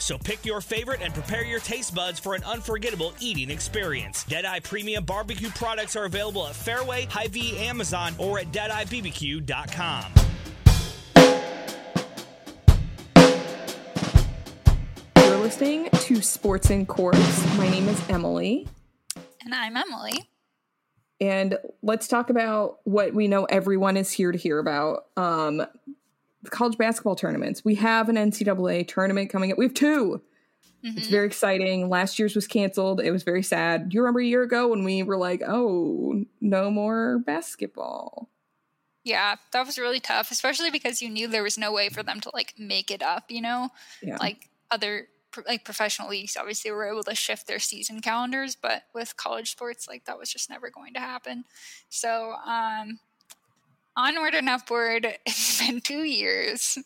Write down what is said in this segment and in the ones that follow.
So pick your favorite and prepare your taste buds for an unforgettable eating experience. Deadeye Premium Barbecue products are available at Fairway, Hy-Vee, Amazon, or at DeadeyeBBQ.com. You're listening to Sports in Courts. My name is Emily. And I'm Emily. And let's talk about what we know everyone is here to hear about. Um, the college basketball tournaments. We have an NCAA tournament coming up. We have 2 Mm-hmm. It's very exciting. Last year's was canceled. It was very sad. Do you remember a year ago when we were like, oh, no more basketball? Yeah, that was really tough, especially because you knew there was no way for them to like make it up, you know? Yeah. Like other like professional leagues obviously were able to shift their season calendars, but with college sports like that was just never going to happen. So, um onward and upward. It's been 2 years.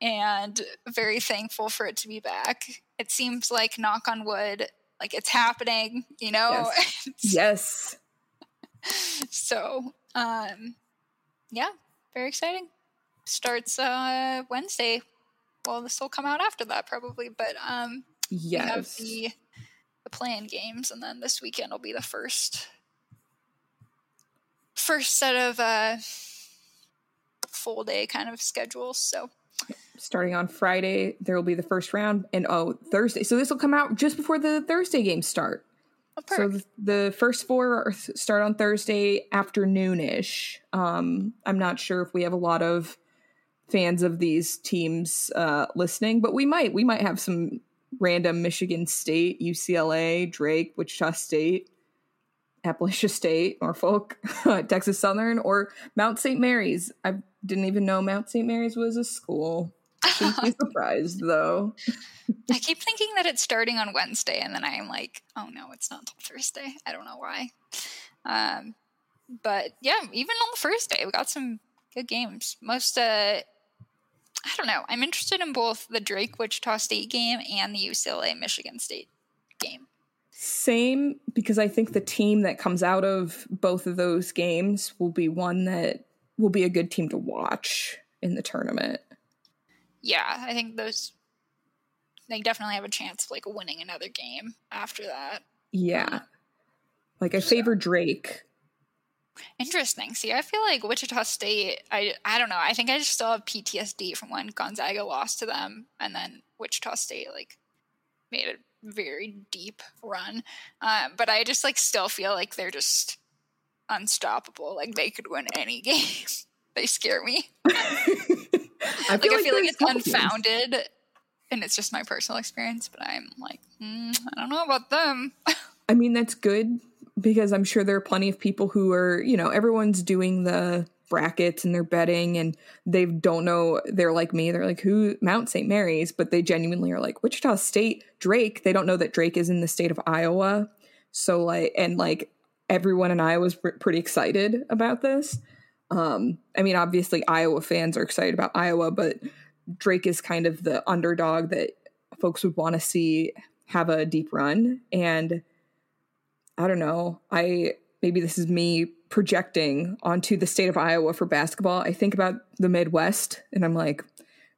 and very thankful for it to be back. It seems like knock on wood, like it's happening, you know? yes. so um yeah very exciting starts uh wednesday well this will come out after that probably but um we have Yes. the the play-in games and then this weekend will be the first first set of uh full day kind of schedules so starting on Friday, there will be the first round, and oh, Thursday. So this will come out just before the Thursday games start. oh, So the, the first four are, start on Thursday afternoonish. Um, I'm not sure if we have a lot of fans of these teams uh, listening, but we might. We might have some random Michigan State, UCLA, Drake, Wichita State, Appalachia State, Norfolk, Texas Southern, or Mount St. Mary's. I didn't even know Mount St. Mary's was a school. Shouldn't be surprised though. I keep thinking that it's starting on Wednesday, and then I'm like, oh no, it's not till Thursday. I don't know why. Um, but yeah, even on the first day, we got some good games. Most, uh, I don't know. I'm interested in both the Drake Wichita State game and the UCLA Michigan State game. Same, because I think the team that comes out of both of those games will be one that will be a good team to watch in the tournament. Yeah, I think those they definitely have a chance of like winning another game after that. Yeah. Um, like I favor Drake. Interesting. See, I feel like Wichita State. I I don't know. I think I just still have PTSD from when Gonzaga lost to them, and then Wichita State like made a very deep run. Um, but I just like still feel like they're just unstoppable. Like they could win any game. they scare me. I Like I feel like it's unfounded, and it's just my personal experience. But I'm like, mm, I don't know about them. I mean, that's good because I'm sure there are plenty of people who are, you know, everyone's doing the brackets and they're betting and they don't know. They're like me. They're like, who Mount St. Mary's, but they genuinely are like Wichita State, Drake. They don't know that Drake is in the state of Iowa. So, like, and like everyone in Iowa is pr- pretty excited about this. Um, I mean, obviously, Iowa fans are excited about Iowa, but Drake is kind of the underdog that folks would want to see have a deep run. And I don't know. I maybe this is me projecting onto the state of Iowa for basketball. I think about the Midwest and I'm like,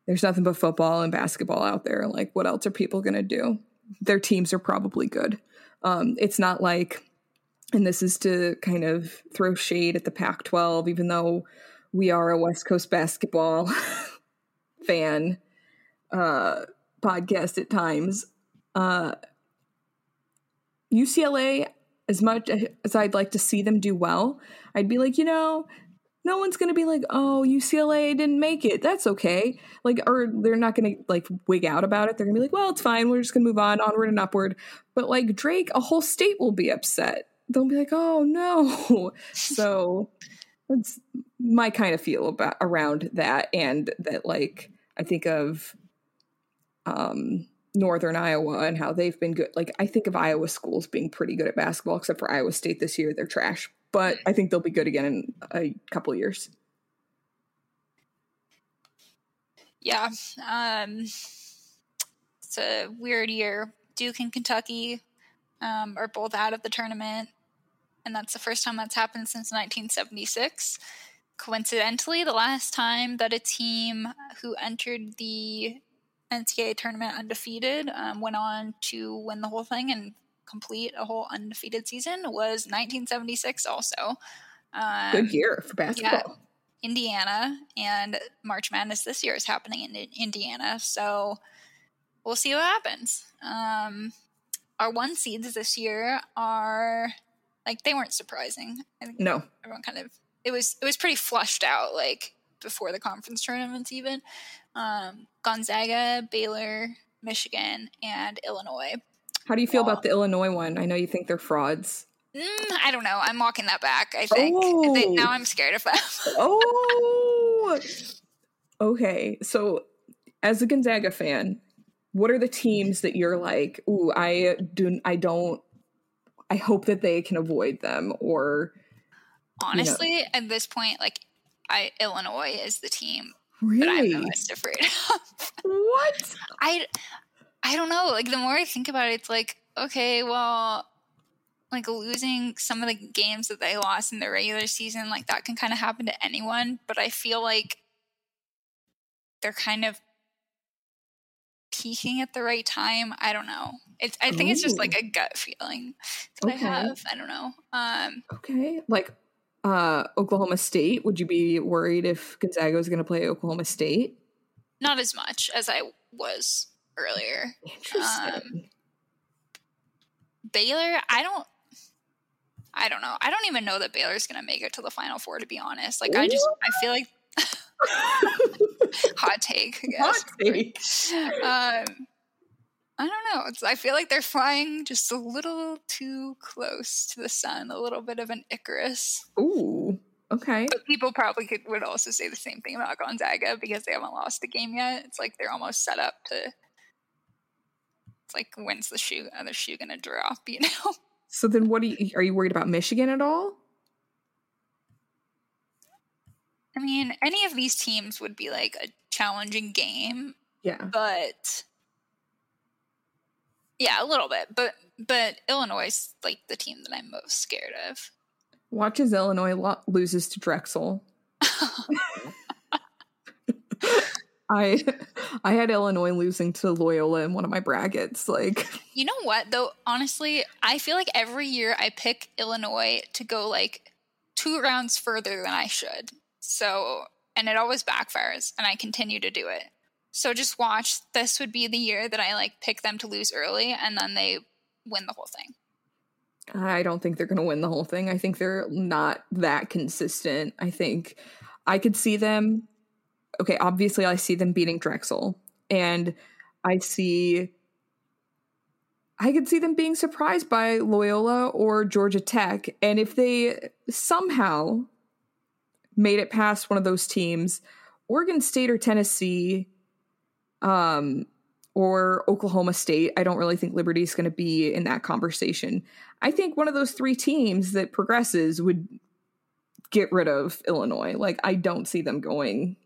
there's nothing but football and basketball out there. Like, what else are people going to do? Their teams are probably good. Um, it's not like, and this is to kind of throw shade at the Pac 12, even though we are a West Coast basketball fan uh, podcast at times. Uh, UCLA, as much as I'd like to see them do well, I'd be like, you know, no one's going to be like, oh, UCLA didn't make it. That's okay. Like, or they're not going to like wig out about it. They're going to be like, well, it's fine. We're just going to move on, onward and upward. But like Drake, a whole state will be upset. They'll be like, oh no. so that's my kind of feel about around that. And that, like, I think of um, Northern Iowa and how they've been good. Like I think of Iowa schools being pretty good at basketball, except for Iowa State this year. They're trash, but I think they'll be good again in a couple years. Yeah, um, it's a weird year. Duke and Kentucky um, are both out of the tournament, and that's the first time that's happened since 1976 coincidentally, the last time that a team who entered the NCAA tournament undefeated um, went on to win the whole thing and complete a whole undefeated season was 1976 also. Um, Good year for basketball. Yeah, Indiana and March Madness this year is happening in Indiana. So we'll see what happens. Um, our one seeds this year are like they weren't surprising. I think no, everyone kind of it was it was pretty flushed out like before the conference tournaments even. Um, Gonzaga, Baylor, Michigan, and Illinois. How do you feel about the Illinois one? I know you think they're frauds. Mm, I don't know. I'm walking that back. I think oh. now I'm scared of them. oh, okay. So, as a Gonzaga fan, what are the teams that you're like? Ooh, I do. I don't. I hope that they can avoid them, or honestly, you know. at this point, like I Illinois is the team really? that I'm the most afraid of. what? I I don't know. Like the more I think about it, it's like okay, well, like losing some of the games that they lost in the regular season, like that can kind of happen to anyone. But I feel like they're kind of peaking at the right time. I don't know. It's I think Ooh. it's just like a gut feeling that okay. I have. I don't know. Um Okay. Like uh, Oklahoma State. Would you be worried if Gonzaga was going to play Oklahoma State? Not as much as I was earlier. Interesting. Um, Baylor, I don't. I don't know. I don't even know that Baylor's going to make it to the Final Four. To be honest, like I just I feel like hot take. I guess. Hot take. Um, I don't know. It's, I feel like they're flying just a little too close to the sun, a little bit of an Icarus. Ooh, okay. But people probably could, would also say the same thing about Gonzaga because they haven't lost a game yet. It's like they're almost set up to. It's like when's the shoe? Other shoe gonna drop? You know. So then, what are you? Are you worried about Michigan at all? I mean, any of these teams would be like a challenging game. Yeah. But yeah, a little bit, but but Illinois is like the team that I'm most scared of. Watch as Illinois lo- loses to Drexel. I I had Illinois losing to Loyola in one of my brackets. Like, you know what though? Honestly, I feel like every year I pick Illinois to go like two rounds further than I should. So, and it always backfires, and I continue to do it. So just watch. This would be the year that I like pick them to lose early and then they win the whole thing. I don't think they're going to win the whole thing. I think they're not that consistent. I think I could see them. Okay, obviously, I see them beating Drexel, and I see. I could see them being surprised by Loyola or Georgia Tech. And if they somehow made it past one of those teams, Oregon State or Tennessee um, or Oklahoma State. I don't really think Liberty is going to be in that conversation. I think one of those three teams that progresses would get rid of Illinois. Like, I don't see them going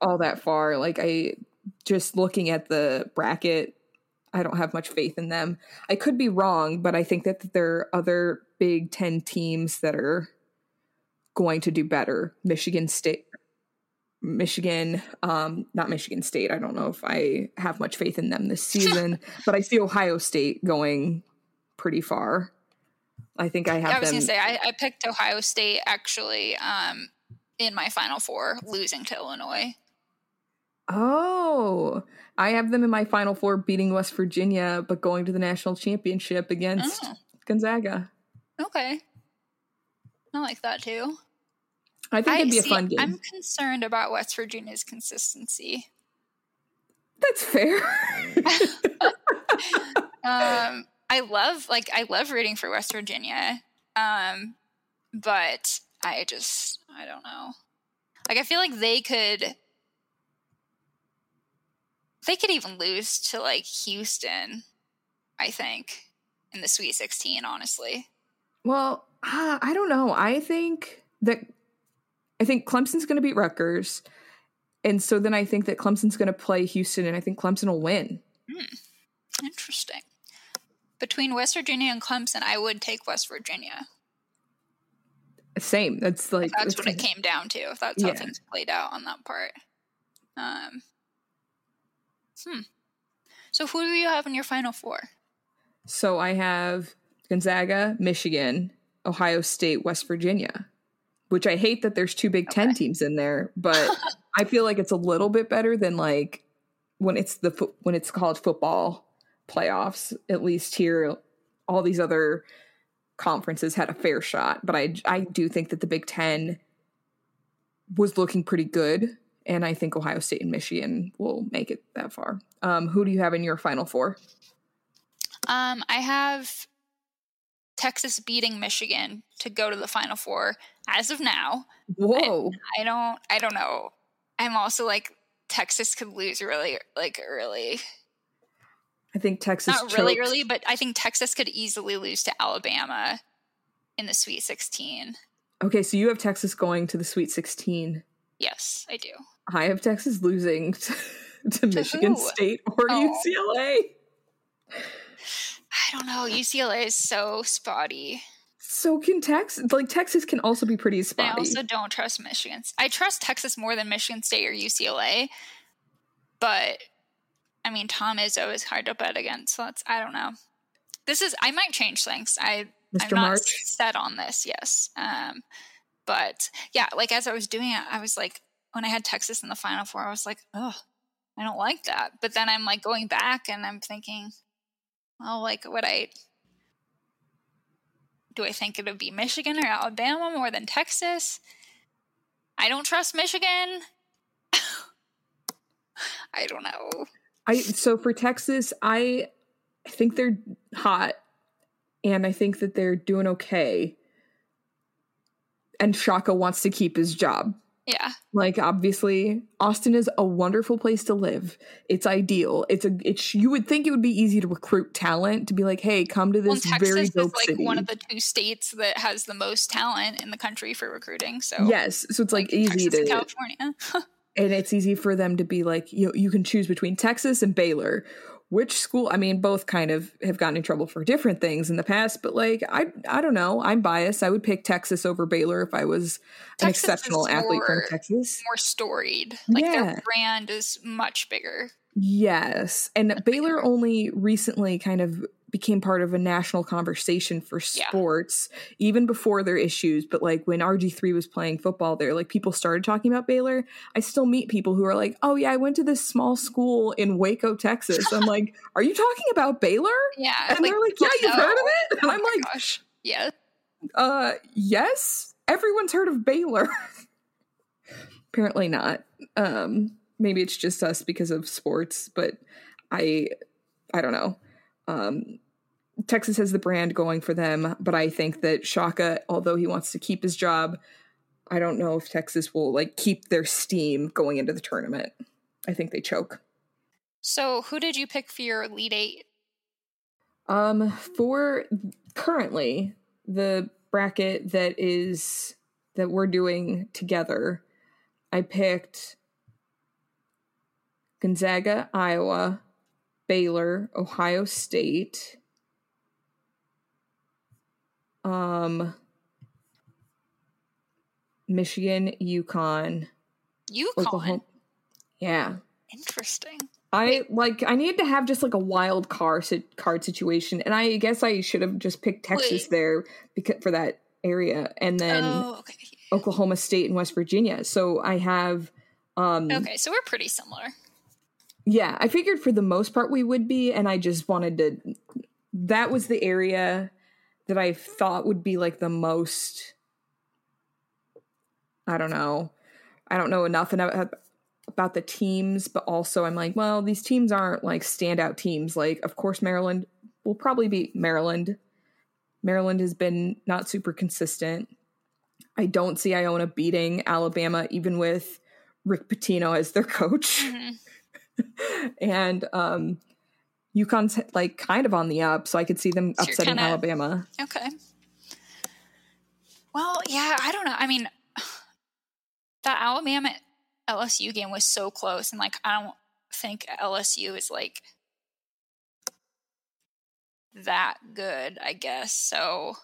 all that far. Like, I just looking at the bracket, I don't have much faith in them. I could be wrong, but I think that there are other Big Ten teams that are going to do better. Michigan State, Michigan, um, not Michigan State. I don't know if I have much faith in them this season, but I see Ohio State going pretty far. I think I have. I was them. gonna say I, I, picked Ohio State actually um, in my Final Four, losing to Illinois. Oh, I have them in my Final Four, beating West Virginia, but going to the national championship against oh. Gonzaga. Okay, I like that too. I think it'd be see, a fun game. I'm concerned about West Virginia's consistency. That's fair. um, I love like I love rooting for West Virginia, um, but I just I don't know. Like I feel like they could they could even lose to like Houston, I think, in the Sweet 16, honestly. Well, uh, I don't know. I think that I think Clemson's going to beat Rutgers. And so then I think that Clemson's going to play Houston and I think Clemson will win. Hmm. Interesting. Between West Virginia and Clemson, I would take West Virginia. Same. That's like if that's that's what it came down to. If that's Yeah. how things played out on that part. Um. Hmm. So who do you have in your final four? So I have Gonzaga, Michigan, Ohio State, West Virginia, which I hate that there's two Big Ten Okay. teams in there, but I feel like it's a little bit better than like when it's the fo- when it's called football playoffs. At least here, all these other conferences had a fair shot, but I I do think that the Big Ten was looking pretty good, and I think Ohio State and Michigan will make it that far. Um, who do you have in your final four? Um, I have Texas beating Michigan to go to the Final Four as of now. Whoa. I don't. I don't know. I'm also like Texas could lose really like early. I think Texas Not really early, but I think Texas could easily lose to Alabama in the Sweet 16. Okay, so you have Texas going to the Sweet 16. Yes, I do. I have Texas losing to, to Michigan who? State or Oh. UCLA. I don't know. UCLA is so spotty. So can Texas like Texas can also be pretty spotty. I also don't trust Michigan. I trust Texas more than Michigan State or UCLA, but I mean Tom Izzo is hard to bet against. So that's I don't know. This is I might change things. I I'm Mr. not March. set on this. Yes, um, but yeah, like as I was doing it, I was like, when I had Texas in the Final Four, I was like, oh, I don't like that. But then I'm like going back and I'm thinking, well, like would I? Do I think it would be Michigan or Alabama more than Texas? I don't trust Michigan. I don't know. I so for Texas, I I think they're hot and I think that they're doing okay. And Shaka wants to keep his job. Yeah, Like obviously, Austin is a wonderful place to live. It's ideal. It's a it's you would think it would be easy to recruit talent to be like, "Hey, come to well, this Texas very is dope like city." one of the two states that has the most talent in the country for recruiting. So yes, so it's like, easy Texas to California. and it's easy for them to be like, you you can choose between Texas and Baylor. Which school? I mean, both kind of have gotten in trouble for different things in the past, but like I I don't know. I'm biased. I would pick Texas over Baylor if I was an Texas exceptional athlete from more- Texas. More storied. Like Yeah. their brand is much bigger. Yes. And Baylor only recently kind of became part of a national conversation for Yeah. sports, even before their issues. But like when RG3 was playing football there, like people started talking about Baylor. I still meet people who are like, oh, yeah, I went to this small school in Waco, Texas. I'm like, are you talking about Baylor? Yeah. And they're like, yeah, you've heard of it? And Oh I'm like, gosh. Yeah. uh, yes, everyone's heard of Baylor. Apparently not. Um, maybe it's just us because of sports, but I, I don't know. Um, Texas has the brand going for them, but I think that Shaka, although he wants to keep his job, I don't know if Texas will like keep their steam going into the tournament. I think they choke. So who did you pick for your Elite Eight? Um, for currently the bracket that is that we're doing together, I picked Gonzaga, Iowa, Baylor, Ohio State, um, Michigan, Yukon, UConn. Oklahoma. Yeah. Interesting. I like I needed to have just like a wild card sit- card situation, and I guess I should have just picked Texas Wait. there because for that area, and then oh, okay. Oklahoma State and West Virginia. So I have, um, Okay, so we're pretty similar. yeah, I figured for the most part we would be, and I just wanted to. That was the area that I thought would be like the most. I don't know. I don't know enough about about the teams, but also I'm like, well, these teams aren't like standout teams. Like, of course, Maryland will probably be Maryland. Maryland has been not super consistent. I don't see Iona beating Alabama, even with Rick Pitino as their coach. Mhm. and um, UConn's like kind of on the up, so I could see them So upsetting kinda- Alabama. Okay. Well, yeah, I don't know. I mean, that Alabama LSU game was so close, and like, I don't think LSU is like that good, I guess. So,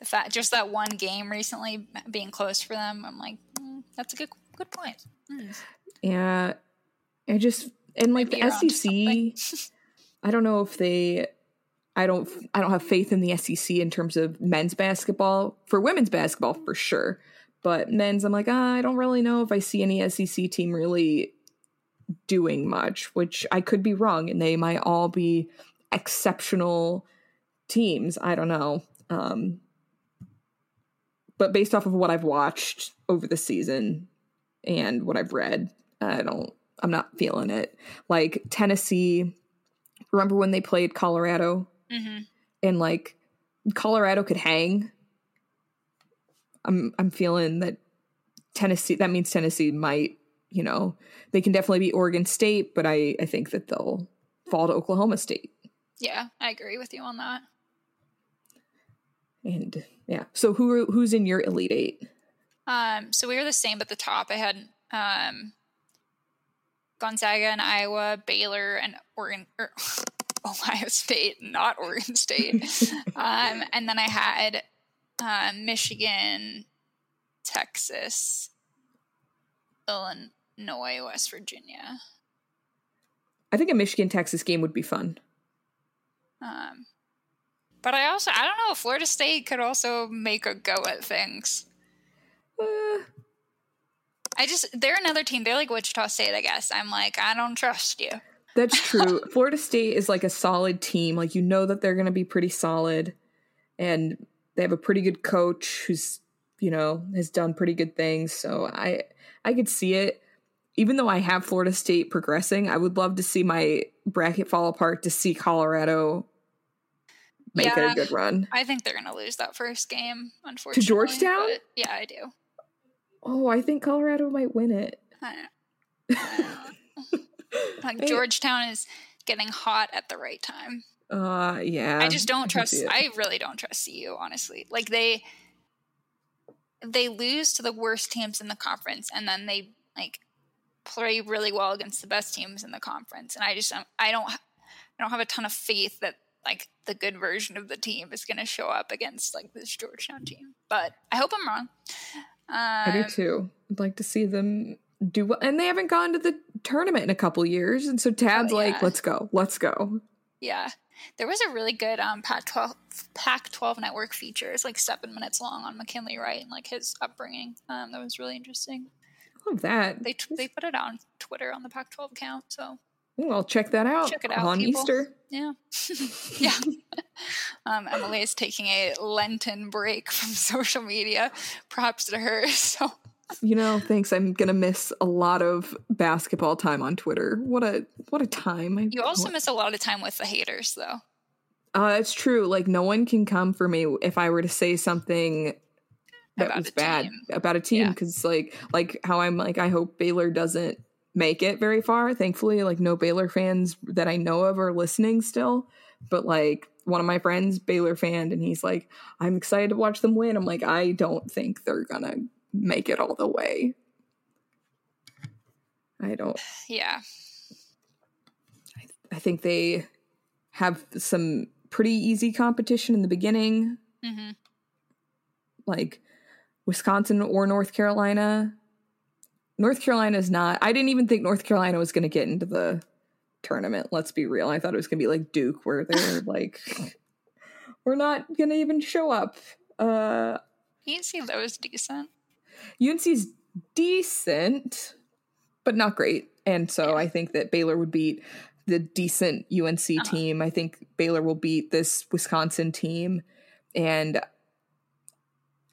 the fact just that one game recently being close for them, I'm like, mm, that's a good good point. Mm. Yeah, I just and like Maybe the you're onto something. SEC. I don't know if they. I don't. I don't have faith in the SEC in terms of men's basketball. For women's basketball, for sure, but men's, I'm like, ah, I don't really know if I see any SEC team really doing much. Which I could be wrong, and they might all be exceptional teams. I don't know. Um, but based off of what I've watched over the season and what I've read, I don't. I'm not feeling it. Like Tennessee. Remember when they played Colorado hmm and like Colorado could hang? I'm I'm feeling that Tennessee. That means Tennessee might. You know, they can definitely be Oregon State, but I I think that they'll fall to Oklahoma State. Yeah, I agree with you on that. And yeah, so who who's in your Elite Eight? Um, so we were the same at the top. I had um, Gonzaga and Iowa, Baylor and Oregon, or Ohio State, not Oregon State. um, and then I had um, Michigan, Texas, Illinois, West Virginia. I think a Michigan Texas game would be fun. Um, but I also I don't know if Florida State could also make a go at things. Uh, I just they're another team. They're like Wichita State, I guess. I'm like I don't trust you. That's true. Florida State is like a solid team. Like you know that they're going to be pretty solid, and they have a pretty good coach who's you know has done pretty good things. So I I could see it. Even though I have Florida State progressing, I would love to see my bracket fall apart to see Colorado make Yeah. a good run. I think they're gonna lose that first game, unfortunately. To Georgetown? yeah, I do. Oh, I think Colorado might win it. I like Georgetown is getting hot at the right time. Uh, yeah. I just don't trust. it. I really don't trust CU. Honestly, like they they lose to the worst teams in the conference, and then they like play really well against the best teams in the conference. And I just I don't I don't have a ton of faith that like the good version of the team is going to show up against like this Georgetown team. But I hope I'm wrong. I do Um, too. I'd like to see them do well. And they haven't gone to the tournament in a couple years. And so Tad's Oh, like, let's go. Let's go. Yeah. There was a really good um, Pac-12 Pac-12 network feature. It's like seven minutes long on McKinley Wright and like his upbringing. Um, that was really interesting. I Love that. They t- they put it on Twitter on the Pac-12 account. So Ooh, I'll check that out. Check it out, on people. Easter. yeah, yeah. um, Emily is taking a Lenten break from social media. Props to her. So You know, thanks. I'm gonna miss a lot of basketball time on Twitter. What a what a time. I, you also miss a lot of time with the haters, though. uh, it's true. Like no one can come for me if I were to say something that About was bad team. about a team Yeah. because like like how I'm like I hope Baylor doesn't make it very far. Thankfully, like no Baylor fans that I know of are listening still. But like one of my friends, Baylor fan, and he's like, I'm excited to watch them win. I'm like, I don't think they're gonna make it all the way. I don't Yeah, I think they have some pretty easy competition in the beginning, hmm like Wisconsin or North Carolina. North Carolina is not. I didn't even think North Carolina was going to get into the tournament. Let's be real. I thought it was going to be like Duke, where they're like, we're not going to even show up. Uh, you can see that was decent. UNC's decent, but not great. And so I think that Baylor would beat the decent UNC Uh-huh. team. I think Baylor will beat this Wisconsin team. And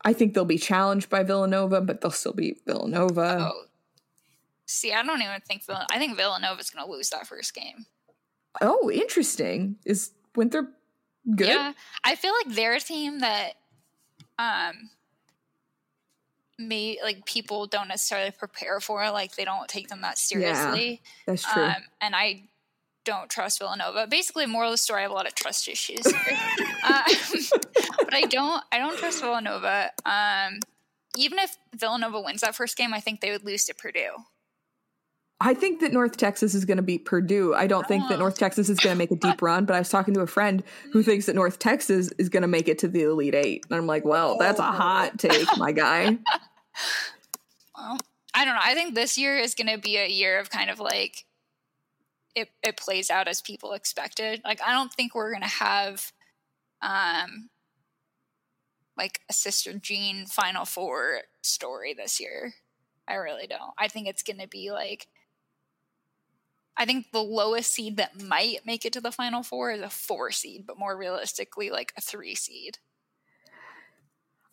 I think they'll be challenged by Villanova, but they'll still beat Villanova. Oh, see, I don't even think Vill- I think Villanova's going to lose that first game. Oh, interesting. Is Winthrop good? Yeah, I feel like they're a team that, um, may like people don't necessarily prepare for. Like they don't take them that seriously. Yeah, that's true. Um, and I don't trust Villanova. Basically, moral of the story: I have a lot of trust issues. uh, but I don't. I don't trust Villanova. Um, even if Villanova wins that first game, I think they would lose to Purdue. I think that North Texas is going to beat Purdue. I don't think that oh. North Texas is going to make a deep run, but I was talking to a friend who thinks that North Texas is going to make it to the Elite Eight. And I'm like, well, that's a hot take, my guy. Well, I don't know. I think this year is going to be a year of kind of like it, it plays out as people expected. Like, I don't think we're going to have um like a Sister Jean Final Four story this year. I really don't. I think it's going to be like I think the lowest seed that might make it to the final four is a four seed, but more realistically, like a three seed.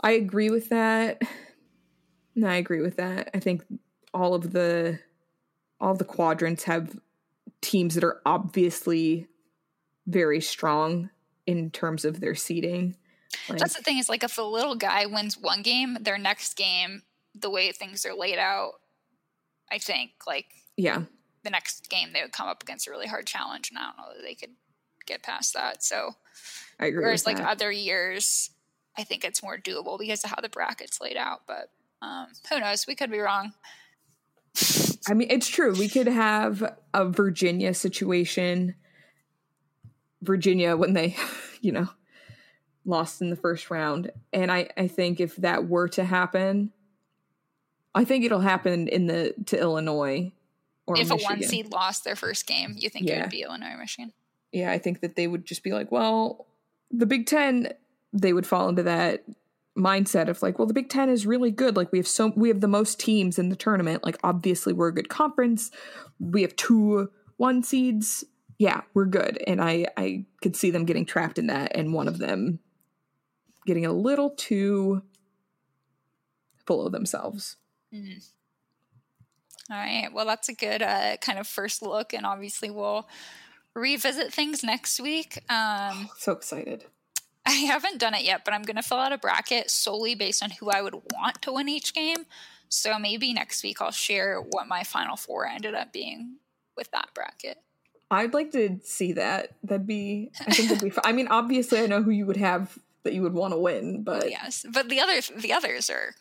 I agree with that. No, I agree with that. I think all of the all of the quadrants have teams that are obviously very strong in terms of their seeding. Like, That's the thing is like if a little guy wins one game, their next game, the way things are laid out, I think like yeah, the next game they would come up against a really hard challenge, and I don't know that they could get past that. So, I agree. Whereas like that. other years, I think it's more doable because of how the brackets laid out. But um, who knows? We could be wrong. I mean, it's true. We could have a Virginia situation. Virginia when they, you know, lost in the first round, and I I think if that were to happen, I think it'll happen in the to Illinois or if Michigan. a one seed lost their first game, you think yeah. it would be Illinois or Michigan? Yeah, I think that they would just be like, well, the Big Ten, they would fall into that mindset of like, well, the Big Ten is really good. Like we have so we have the most teams in the tournament. Like obviously we're a good conference. We have two one seeds. Yeah, we're good. And I I could see them getting trapped in that and one of them getting a little too full of themselves. Mm. All right. Well, that's a good uh, kind of first look, and obviously we'll revisit things next week. Um, so excited. I haven't done it yet, but I'm going to fill out a bracket solely based on who I would want to win each game. So maybe next week I'll share what my final four ended up being with that bracket. I'd like to see that. That'd be, I think that'd be fun. I mean, obviously, I know who you would have that you would want to win, but yes, but the others, the others are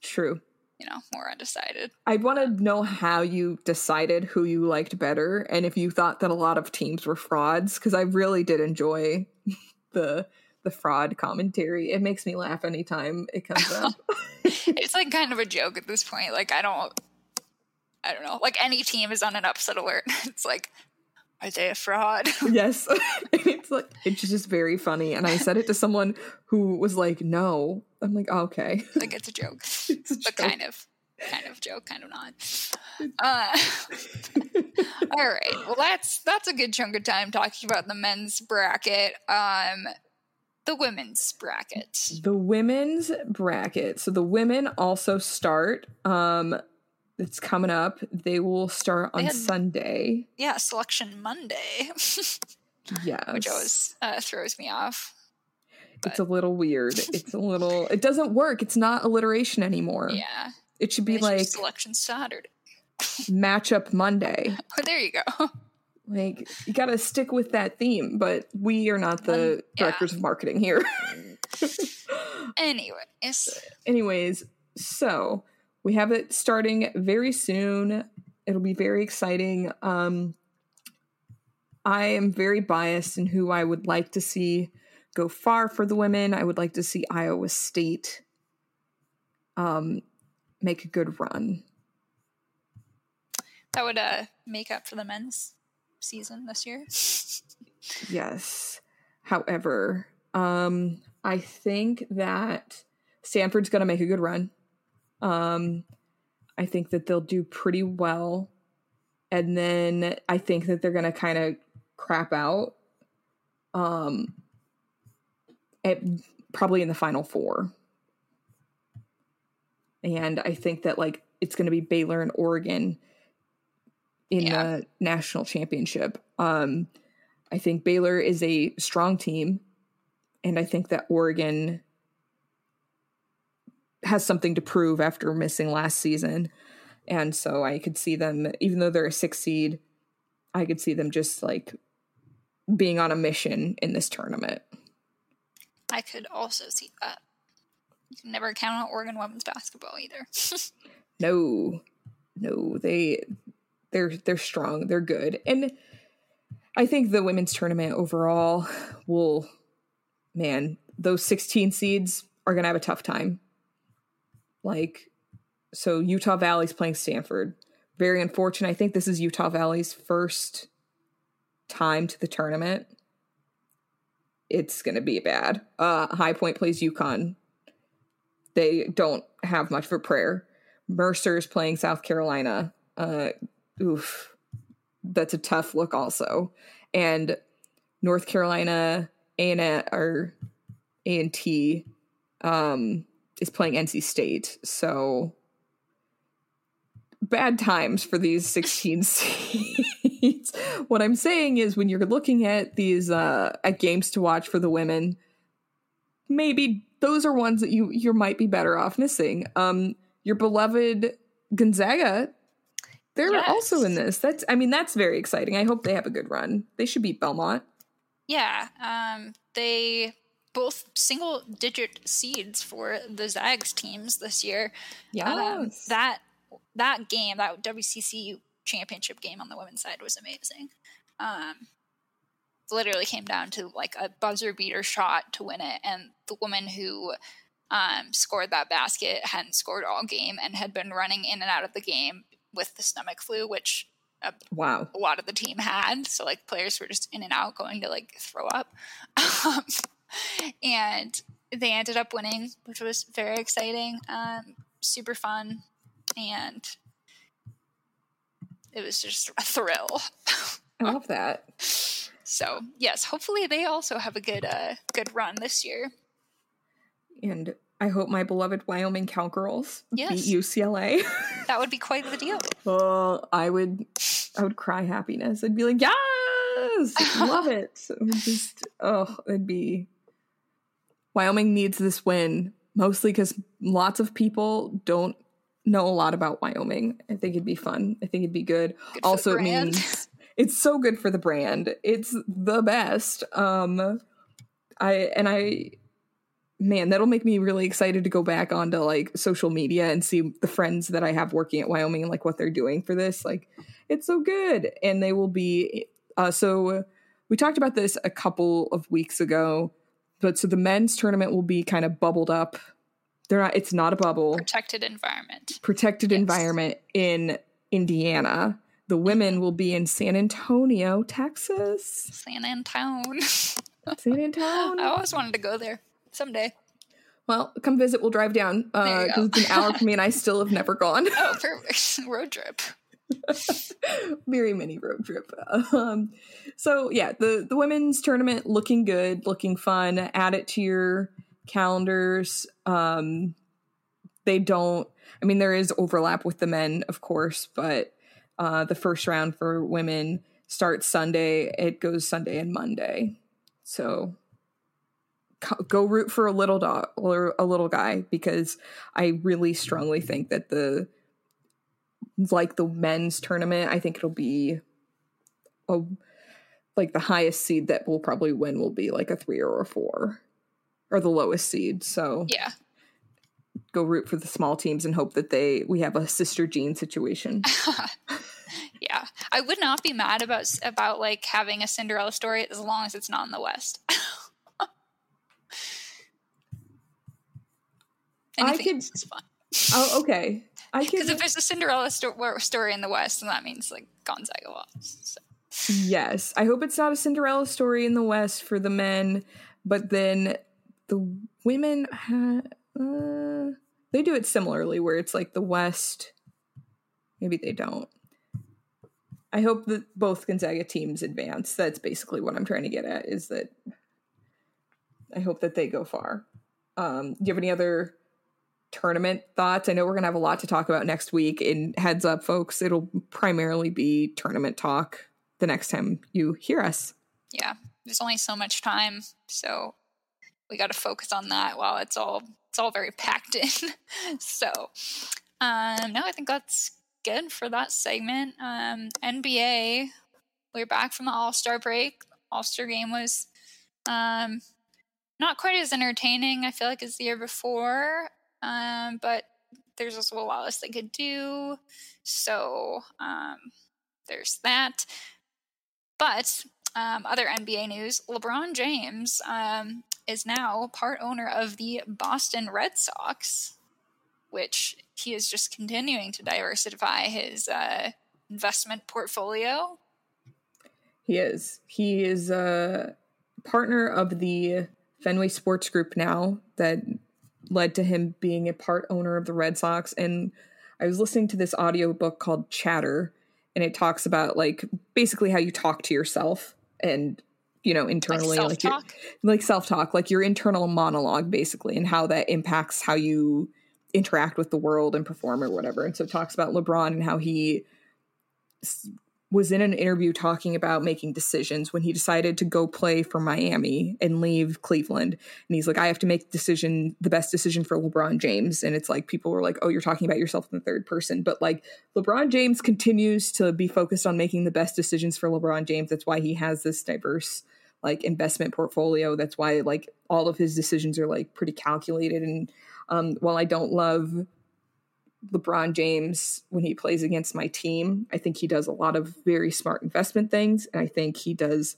true you know, more undecided. I want to know how you decided who you liked better and if you thought that a lot of teams were frauds because I really did enjoy the the fraud commentary. It makes me laugh anytime it comes up. it's like kind of a joke at this point. Like I don't I don't know. Like any team is on an upset alert. It's like are they a fraud? yes. it's like it's just very funny. And I said it to someone who was like, no. I'm like, oh, okay. Like it's a joke. It's a but joke. kind of. Kind of joke, kind of not. Uh, all right. Well that's that's a good chunk of time talking about the men's bracket. Um the women's bracket. The women's bracket. So the women also start um that's coming up. They will start on had, Sunday. Yeah, Selection Monday. yeah, which always uh, throws me off. But. It's a little weird. It's a little. It doesn't work. It's not alliteration anymore. Yeah, it should be like Selection Saturday. matchup Monday. Oh, there you go. Like you got to stick with that theme, but we are not the um, directors of marketing here. Anyways, anyways, so we have it starting very soon. It'll be very exciting. Um, I am very biased in who I would like to see go far for the women. I would like to see Iowa State um, make a good run. That would uh, make up for the men's season this year. yes. However, um, I think that Stanford's going to make a good run. Um, I think that they'll do pretty well. And then I think that they're going to kind of crap out. Um, at, probably in the final four. And I think that like it's going to be Baylor and Oregon in yeah. the national championship. Um, I think Baylor is a strong team, and I think that Oregon has something to prove after missing last season. And so I could see them, even though they're a six seed, I could see them just like being on a mission in this tournament. I could also see that. You can never count on Oregon women's basketball either. no, no, they they're they're strong, they're good, and I think the women's tournament overall will, man, those sixteen seeds are gonna have a tough time. Like, so Utah Valley's playing Stanford. Very unfortunate. I think this is Utah Valley's first time to the tournament. It's gonna be bad. Uh, High Point plays UConn. They don't have much for prayer. Mercer's playing South Carolina. Uh, oof, that's a tough look also. And North Carolina A and A and T um, is playing NC State. So bad times for these 16 seeds. what I'm saying is when you're looking at these uh at games to watch for the women, maybe those are ones that you you might be better off missing. Um your beloved Gonzaga they're yes. also in this. That's I mean that's very exciting. I hope they have a good run. They should beat Belmont. Yeah, um they both single digit seeds for the Zags teams this year. Yeah, um, that that game, that WCC championship game on the women's side was amazing. Um, literally came down to like a buzzer beater shot to win it, and the woman who um, scored that basket hadn't scored all game and had been running in and out of the game with the stomach flu, which a, wow a lot of the team had. So like players were just in and out, going to like throw up, um, and they ended up winning, which was very exciting, um, super fun and it was just a thrill. I love that. So yes, hopefully they also have a good uh good run this year. And I hope my beloved Wyoming Cowgirls yes. beat UCLA. that would be quite the deal. Well, I would I would cry happiness. I'd be like, yes, love it. it just oh, it'd be Wyoming needs this win mostly because lots of people don't know a lot about Wyoming. I think it'd be fun. I think it'd be good. good also, it means it's so good for the brand. It's the best. Um, I and I, man, that'll make me really excited to go back onto like social media and see the friends that I have working at Wyoming and like what they're doing for this. Like, it's so good, and they will be. Uh, so we talked about this a couple of weeks ago, but so the men's tournament will be kind of bubbled up. They're not it's not a bubble. Protected environment. Protected yes. environment in indiana. The women will be in san antonio texas. San antonio. San antonio. I always wanted to go there. Someday. Well come visit. We'll drive down uh it's an hour for me and i still have never gone. Oh perfect. Road trip very mini road trip um so yeah the the women's tournament looking good looking fun add it to your calendars. Um, they don't. I mean, there is overlap with the men, of course, but uh, the first round for women starts Sunday. It goes Sunday and Monday. So go root for a little dog or a little guy because I really strongly think that the like the men's tournament, I think it'll be a like the highest seed that will probably win will be like a three or a four or the lowest seed. So yeah, go root for the small teams and hope that they we have a Sister Jean situation. yeah, I would not be mad about about like having a Cinderella story as long as it's not in the West. I could. Is fun. Oh, okay. I because if there's a Cinderella sto- story in the West, then that means like Gonzaga lost. So. Yes, I hope it's not a Cinderella story in the West for the men, but then the women ha- uh, they do it similarly where it's like the west maybe they don't i hope that both gonzaga teams advance that's basically what i'm trying to get at is that i hope that they go far um, do you have any other tournament thoughts i know we're going to have a lot to talk about next week in heads up folks it'll primarily be tournament talk the next time you hear us yeah there's only so much time so we got to focus on that while it's all it's all very packed in. so um, no, I think that's good for that segment. Um, NBA, we're back from the All Star break. All Star game was um, not quite as entertaining, I feel like, as the year before. Um, but there's also a lot less they could do. So um, there's that. But um, other NBA news LeBron James um, is now part owner of the Boston Red Sox, which he is just continuing to diversify his uh, investment portfolio. He is. He is a partner of the Fenway Sports Group now that led to him being a part owner of the Red Sox. And I was listening to this audiobook called Chatter, and it talks about like basically how you talk to yourself and you know internally like like, like self-talk like your internal monologue basically and how that impacts how you interact with the world and perform or whatever and so it talks about lebron and how he was in an interview talking about making decisions when he decided to go play for Miami and leave Cleveland. And he's like, I have to make decision the best decision for LeBron James. And it's like people were like, Oh, you're talking about yourself in the third person. But like LeBron James continues to be focused on making the best decisions for LeBron James. That's why he has this diverse like investment portfolio. That's why like all of his decisions are like pretty calculated. And um, while I don't love LeBron James when he plays against my team. I think he does a lot of very smart investment things, and I think he does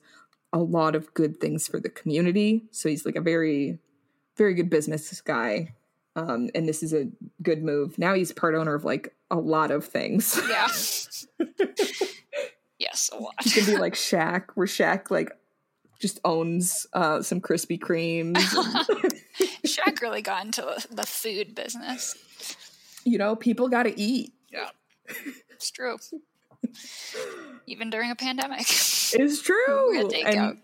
a lot of good things for the community. So he's like a very, very good business guy. Um, and this is a good move. Now he's part owner of like a lot of things. Yeah. yes, a lot. He can be like Shaq, where Shaq like just owns uh, some Krispy Kremes. Shaq really got into the food business you know, people got to eat. Yeah, it's true. Even during a pandemic, it's true. takeout.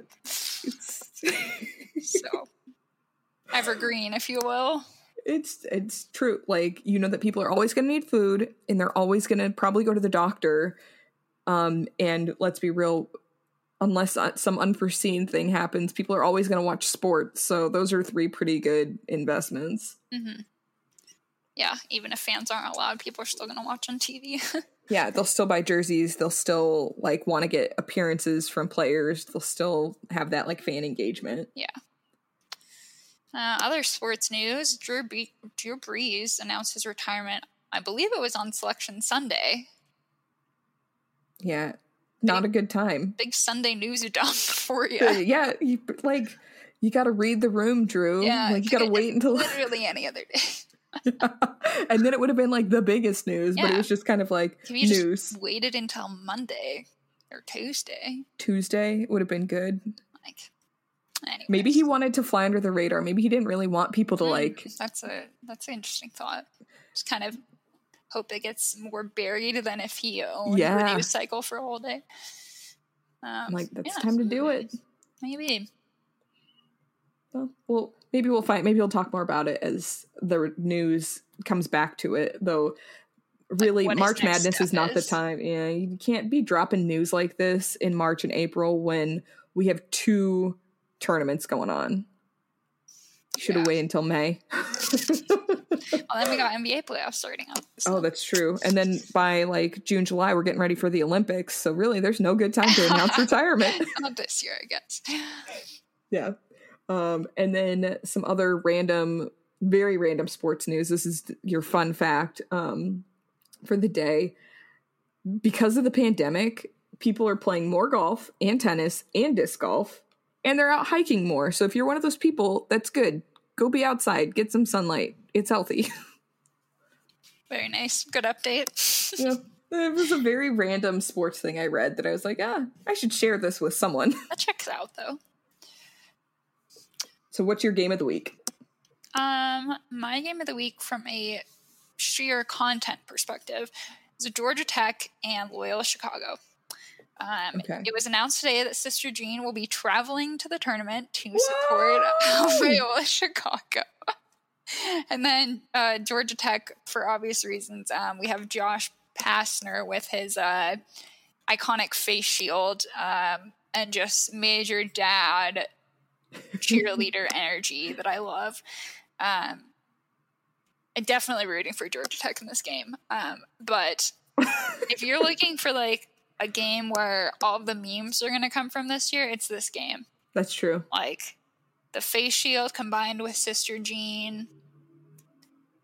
so evergreen, if you will. It's it's true. Like you know that people are always going to need food, and they're always going to probably go to the doctor. Um, and let's be real, unless uh, some unforeseen thing happens, people are always going to watch sports. So those are three pretty good investments. Mm-hmm yeah, even if fans aren't allowed, people are still going to watch on TV. yeah, they'll still buy jerseys. They'll still like want to get appearances from players. They'll still have that like fan engagement. Yeah. Uh, other sports news: Drew, B- Drew Brees announced his retirement. I believe it was on Selection Sunday. Yeah, not big, a good time. Big Sunday news dump for you. yeah, you, like you got to read the room, Drew. Yeah, like you got to wait until literally any other day. and then it would have been like the biggest news, yeah. but it was just kind of like you news. Just waited until Monday or Tuesday. Tuesday would have been good. Like, anyways. maybe he wanted to fly under the radar. Maybe he didn't really want people to mm, like. That's a that's an interesting thought. Just kind of hope it gets more buried than if he owned yeah. the news cycle for a whole day. Um, like that's yeah, time to do it. Maybe. Well, well, maybe we'll find. Maybe we'll talk more about it as the news comes back to it. Though, really, like March Madness is not is. the time. Yeah, you can't be dropping news like this in March and April when we have two tournaments going on. Should have yeah. waited until May. well, then we got NBA playoffs starting up. So. Oh, that's true. And then by like June, July, we're getting ready for the Olympics. So really, there's no good time to announce retirement. Not this year, I guess. Yeah. Um, and then some other random, very random sports news. This is your fun fact um, for the day. Because of the pandemic, people are playing more golf and tennis and disc golf, and they're out hiking more. So if you're one of those people, that's good. Go be outside, get some sunlight. It's healthy. Very nice. Good update. yeah. It was a very random sports thing I read that I was like, ah, I should share this with someone. That checks out though. So, what's your game of the week? Um, my game of the week from a sheer content perspective is Georgia Tech and Loyola Chicago. Um, okay. It was announced today that Sister Jean will be traveling to the tournament to support Loyola Chicago. and then uh, Georgia Tech, for obvious reasons, um, we have Josh Pastner with his uh, iconic face shield um, and just major dad cheerleader energy that I love. Um, I'm definitely rooting for Georgia Tech in this game. Um, but if you're looking for like a game where all the memes are going to come from this year, it's this game. That's true. Like the face shield combined with Sister Jean.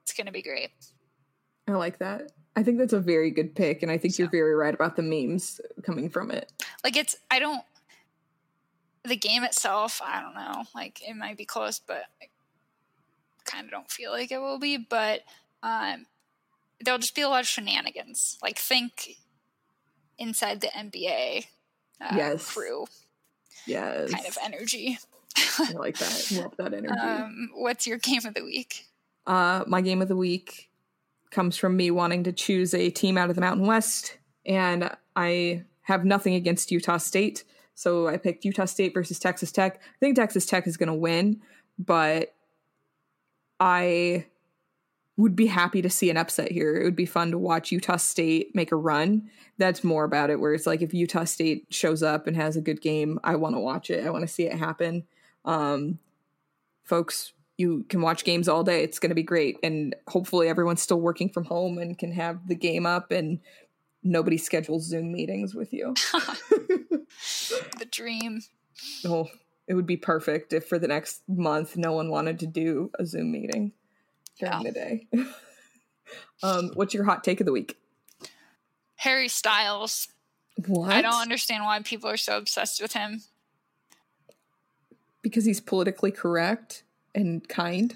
It's going to be great. I like that. I think that's a very good pick, and I think you're very right about the memes coming from it. Like it's, I don't. The game itself, I don't know. Like it might be close, but I kind of don't feel like it will be. But um, there'll just be a lot of shenanigans. Like think inside the NBA uh, Yes. crew Yes. kind of energy. I like that. Love that energy. Um, what's your game of the week? Uh, my game of the week comes from me wanting to choose a team out of the Mountain West, and I have nothing against Utah State, so I picked Utah State versus Texas Tech. I think Texas Tech is going to win, but I would be happy to see an upset here. It would be fun to watch Utah State make a run. That's more about it, where it's like if Utah State shows up and has a good game, I want to watch it. I want to see it happen. Um, folks, you can watch games all day. It's going to be great. And hopefully, everyone's still working from home and can have the game up and nobody schedules Zoom meetings with you. The dream. oh, it would be perfect if for the next month no one wanted to do a Zoom meeting during Yeah. the day. um, what's your hot take of the week? Harry Styles. What? I don't understand why people are so obsessed with him. because he's politically correct and kind.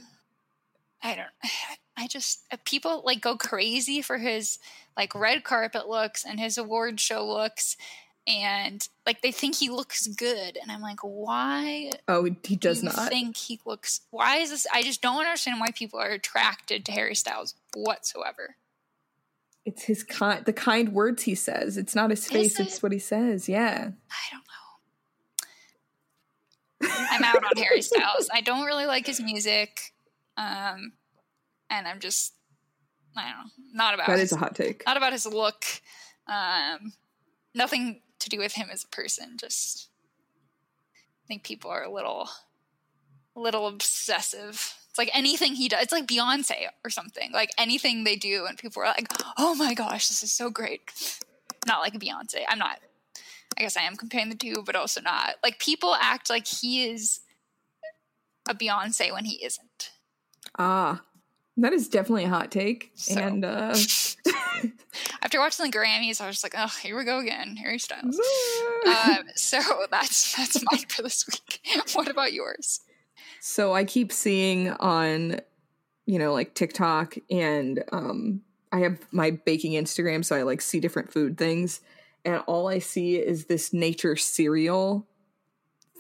I don't. I just uh, people like go crazy for his like red carpet looks and his award show looks, and like they think he looks good, and I'm like, why Oh, he does you not. think he looks? Why is this? I just don't understand why people are attracted to Harry Styles whatsoever. It's his kind, the kind words he says. It's not his face; it? it's what he says. Yeah. I don't know. I'm out on Harry Styles. I don't really like his music, um, and I'm just I don't know, not about That his, is a hot take. not about his look. Um, nothing to do with him as a person. Just I think people are a little, a little obsessive. It's like anything he does. It's like Beyonce or something. Like anything they do, and people are like, "Oh my gosh, this is so great." Not like Beyonce. I'm not. I guess I am comparing the two, but also not. Like people act like he is a Beyonce when he isn't. Ah, that is definitely a hot take. So- And uh, After watching the Grammys, I was like, "Oh, here we go again, Harry Styles." um, so that's that's mine for this week. what about yours? so I keep seeing on, you know, like TikTok, and um, I have my baking Instagram, so I like see different food things, and all I see is this nature cereal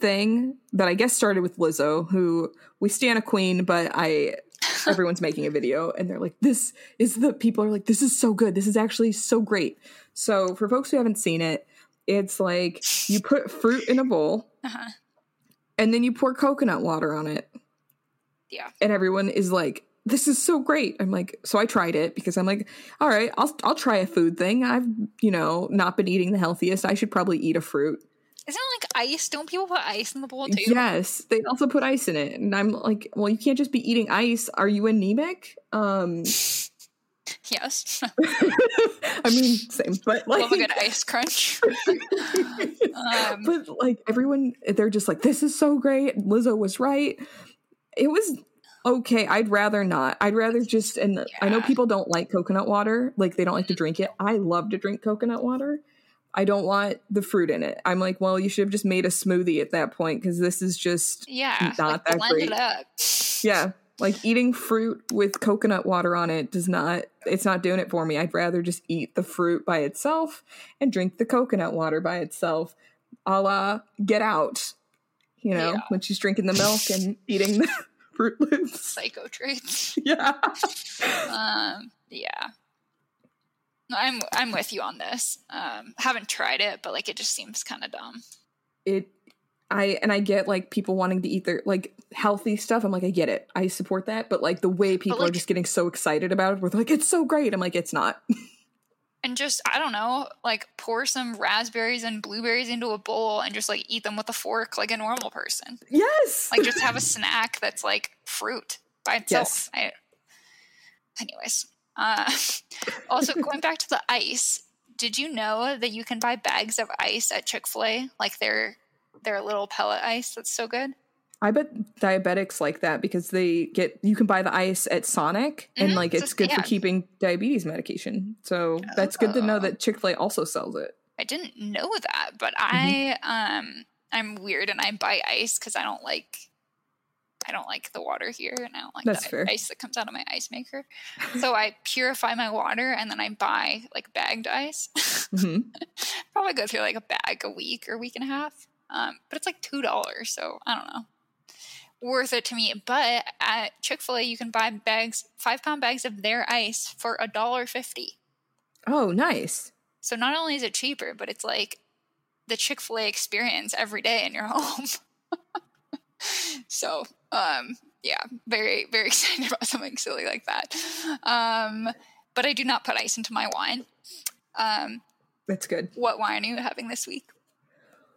thing that I guess started with Lizzo, who we stand a queen, but I everyone's making a video and they're like, this is the people are like, this is so good. This is actually so great. So for folks who haven't seen it, it's like you put fruit in a bowl Uh-huh. and then you pour coconut water on it. Yeah. And everyone is like, this is so great. I'm like, so I tried it because I'm like, all right, I'll I'll try a food thing. I've, you know, not been eating the healthiest. I should probably eat a fruit. Isn't it like ice? Don't people put ice in the bowl too? Yes, they also put ice in it, and I'm like, well, you can't just be eating ice. Are you anemic? Um, Yes. I mean, same, but like, Love a good ice crunch. um, but like everyone, they're just like, this is so great. Lizzo was right. It was okay. I'd rather not. I'd rather just, and I know people don't like coconut water, like they don't like to drink it. I love to drink coconut water. I don't want the fruit in it. I'm like, well, you should have just made a smoothie at that point because this is just yeah. Not like, that great. Yeah. Like eating fruit with coconut water on it does not, it's not doing it for me. I'd rather just eat the fruit by itself and drink the coconut water by itself, a la get out, you know, Yeah. when she's drinking the milk and eating the Froot Loops. Psycho traits. Yeah. Um, yeah. I'm I'm with you on this. Um, haven't tried it, but like it just seems kind of dumb. It, I, and I get like people wanting to eat their like healthy stuff. I'm like, I get it. I support that. But like the way people are just getting so excited about it, we're like, it's so great. I'm like, it's not. And just I don't know, like pour some raspberries and blueberries into a bowl and just like eat them with a fork like a normal person. yes. Like just have a snack that's like fruit by itself. I, anyways, uh, also going back to the ice. Did you know that you can buy bags of ice at Chick Fil A, like their their little pellet ice? That's so good. I bet diabetics like that because they get you can buy the ice at Sonic and Mhm, like it's good for keeping diabetes medication. So that's good to know Oh. that Chick Fil A also sells it. I didn't know that, but Mm-hmm. I um I'm weird and I buy ice because I don't like I don't like the water here and I don't like That's the fair. ice that comes out of my ice maker. so I purify my water and then I buy like bagged ice. hmm Probably go through like a bag a week or week and a half. Um, but it's like two dollars, so I don't know. Worth it to me. But at Chick fil A you can buy bags five pound bags of their ice for a dollar fifty. Oh, nice. So not only is it cheaper, but it's like the Chick Fil A experience every day in your home. so, um, yeah, very very excited about something silly like that. Um, but I do not put ice into my wine. Um, That's good. what wine are you having this week?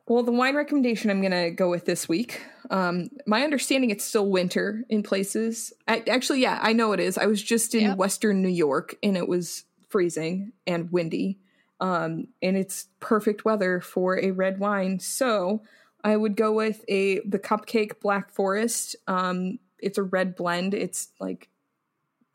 Well, the wine recommendation I'm going to go with this week. Um, my understanding it's still winter in places. I, actually, yeah, I know it is. I was just in Yep. Western New York and it was freezing and windy. Um, and it's perfect weather for a red wine. So I would go with a the Cupcake Black Forest. Um, it's a red blend. It's like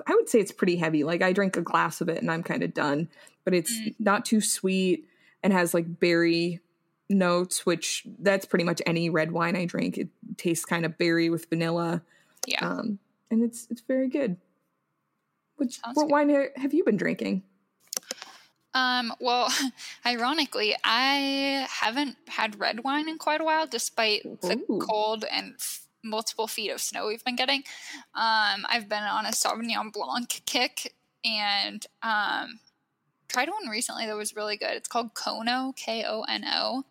I would say it's pretty heavy. Like I drink a glass of it and I'm kind of done. But it's not too sweet and has like berry notes, which that's pretty much any red wine I drink. It tastes kind of berry with vanilla, Yeah. um, and it's it's very good. Which Sounds what good. wine have you been drinking? Um, well, ironically, I haven't had red wine in quite a while, despite the cold and f- multiple feet of snow we've been getting. Um, I've been on a Sauvignon Blanc kick and um, tried one recently that was really good. It's called Kono, K O N O.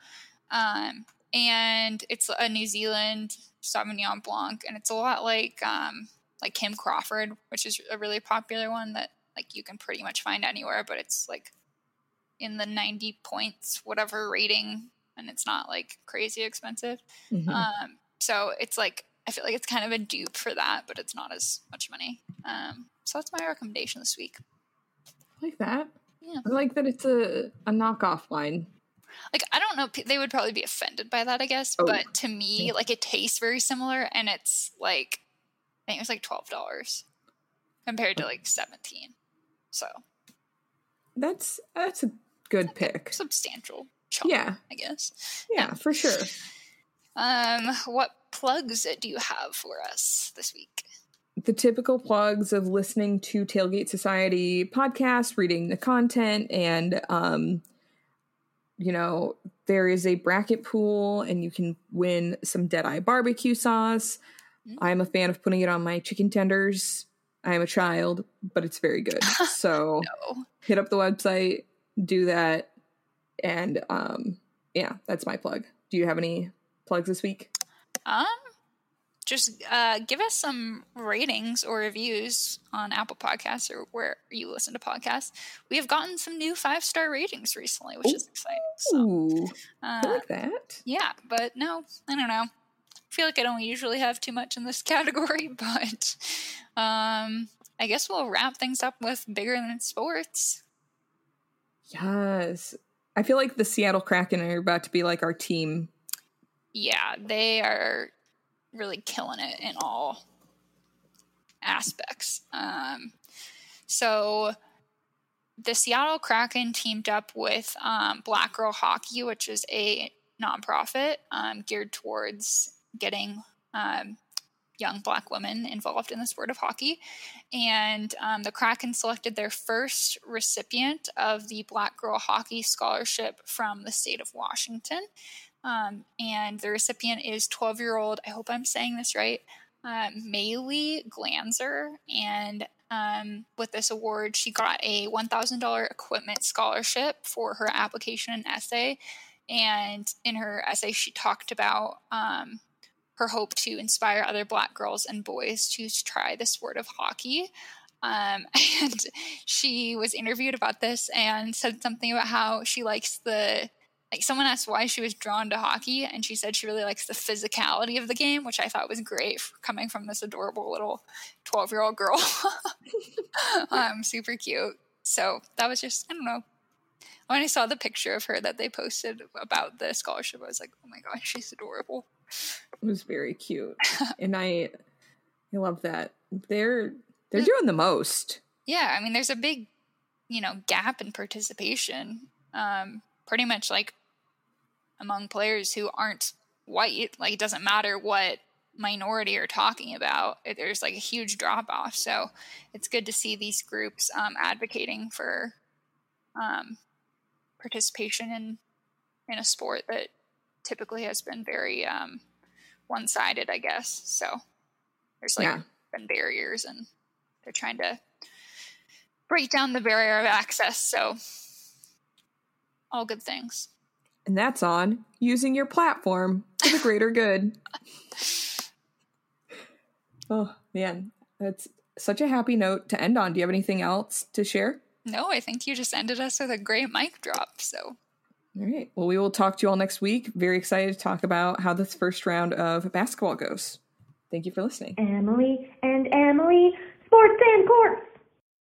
Um, and it's a New Zealand Sauvignon Blanc, and it's a lot like um, like Kim Crawford, which is a really popular one that like you can pretty much find anywhere, but it's like in the 90 points whatever rating and it's not like crazy expensive. Mhm. Um so it's like I feel like it's kind of a dupe for that, but it's not as much money. Um so that's my recommendation this week. I like that. Yeah. I like that it's a a knockoff wine. Like I don't know, they would probably be offended by that, I guess. Oh. But to me, like it tastes very similar, and it's like I think it was like twelve dollars compared to like seventeen. So That's that's a good pick. substantial chunk, Yeah, I guess. yeah, for sure. Um, what plugs do you have for us this week? the typical plugs of listening to Tailgate Society podcast, reading the content, and um, you know, there is a bracket pool and you can win some Deadeye barbecue sauce. Mm. I'm a fan of putting it on my chicken tenders. I am a child, but it's very good. So No. hit up the website, do that, and um, yeah, that's my plug. Do you have any plugs this week? Um, just uh, give us some ratings or reviews on Apple Podcasts or where you listen to podcasts. We have gotten some new five star ratings recently, which is exciting. So, Ooh, I uh, like that. yeah, but no, I don't know. I feel like I don't usually have too much in this category, but um, I guess we'll wrap things up with bigger than sports. Yes. I feel like the Seattle Kraken are about to be like our team. yeah, they are really killing it in all aspects. Um, so the Seattle Kraken teamed up with um, Black Girl Hockey, which is a nonprofit um, geared towards getting um, young black women involved in the sport of hockey. And um, the Kraken selected their first recipient of the Black Girl Hockey Scholarship from the state of Washington. Um, and the recipient is 12 year old, I hope I'm saying this right, uh, Maylee Glanzer. And um, with this award, she got a $1,000 equipment scholarship for her application and essay. And in her essay, she talked about um, her hope to inspire other Black girls and boys to try the sport of hockey. Um, and she was interviewed about this and said something about how she likes the like someone asked why she was drawn to hockey and she said she really likes the physicality of the game which i thought was great coming from this adorable little 12 year old girl. Um, super cute. So that was just i don't know. When i saw the picture of her that they posted about the scholarship i was like oh my gosh she's adorable it was very cute and i i love that they're they're doing the most yeah i mean there's a big you know gap in participation um pretty much like among players who aren't white. Like it doesn't matter what minority you're talking about. There's like a huge drop off. So it's good to see these groups um, advocating for um, participation in in a sport that typically has been very um, one sided, I guess. So there's like yeah. been barriers, and they're trying to break down the barrier of access. So all good things. And that's on using your platform for the greater good. oh, man. That's such a happy note to end on. Do you have anything else to share? No, I think you just ended us with a great mic drop. So, all right. Well, we will talk to you all next week. Very excited to talk about how this first round of basketball goes. Thank you for listening. Emily and Emily, Sports and Court.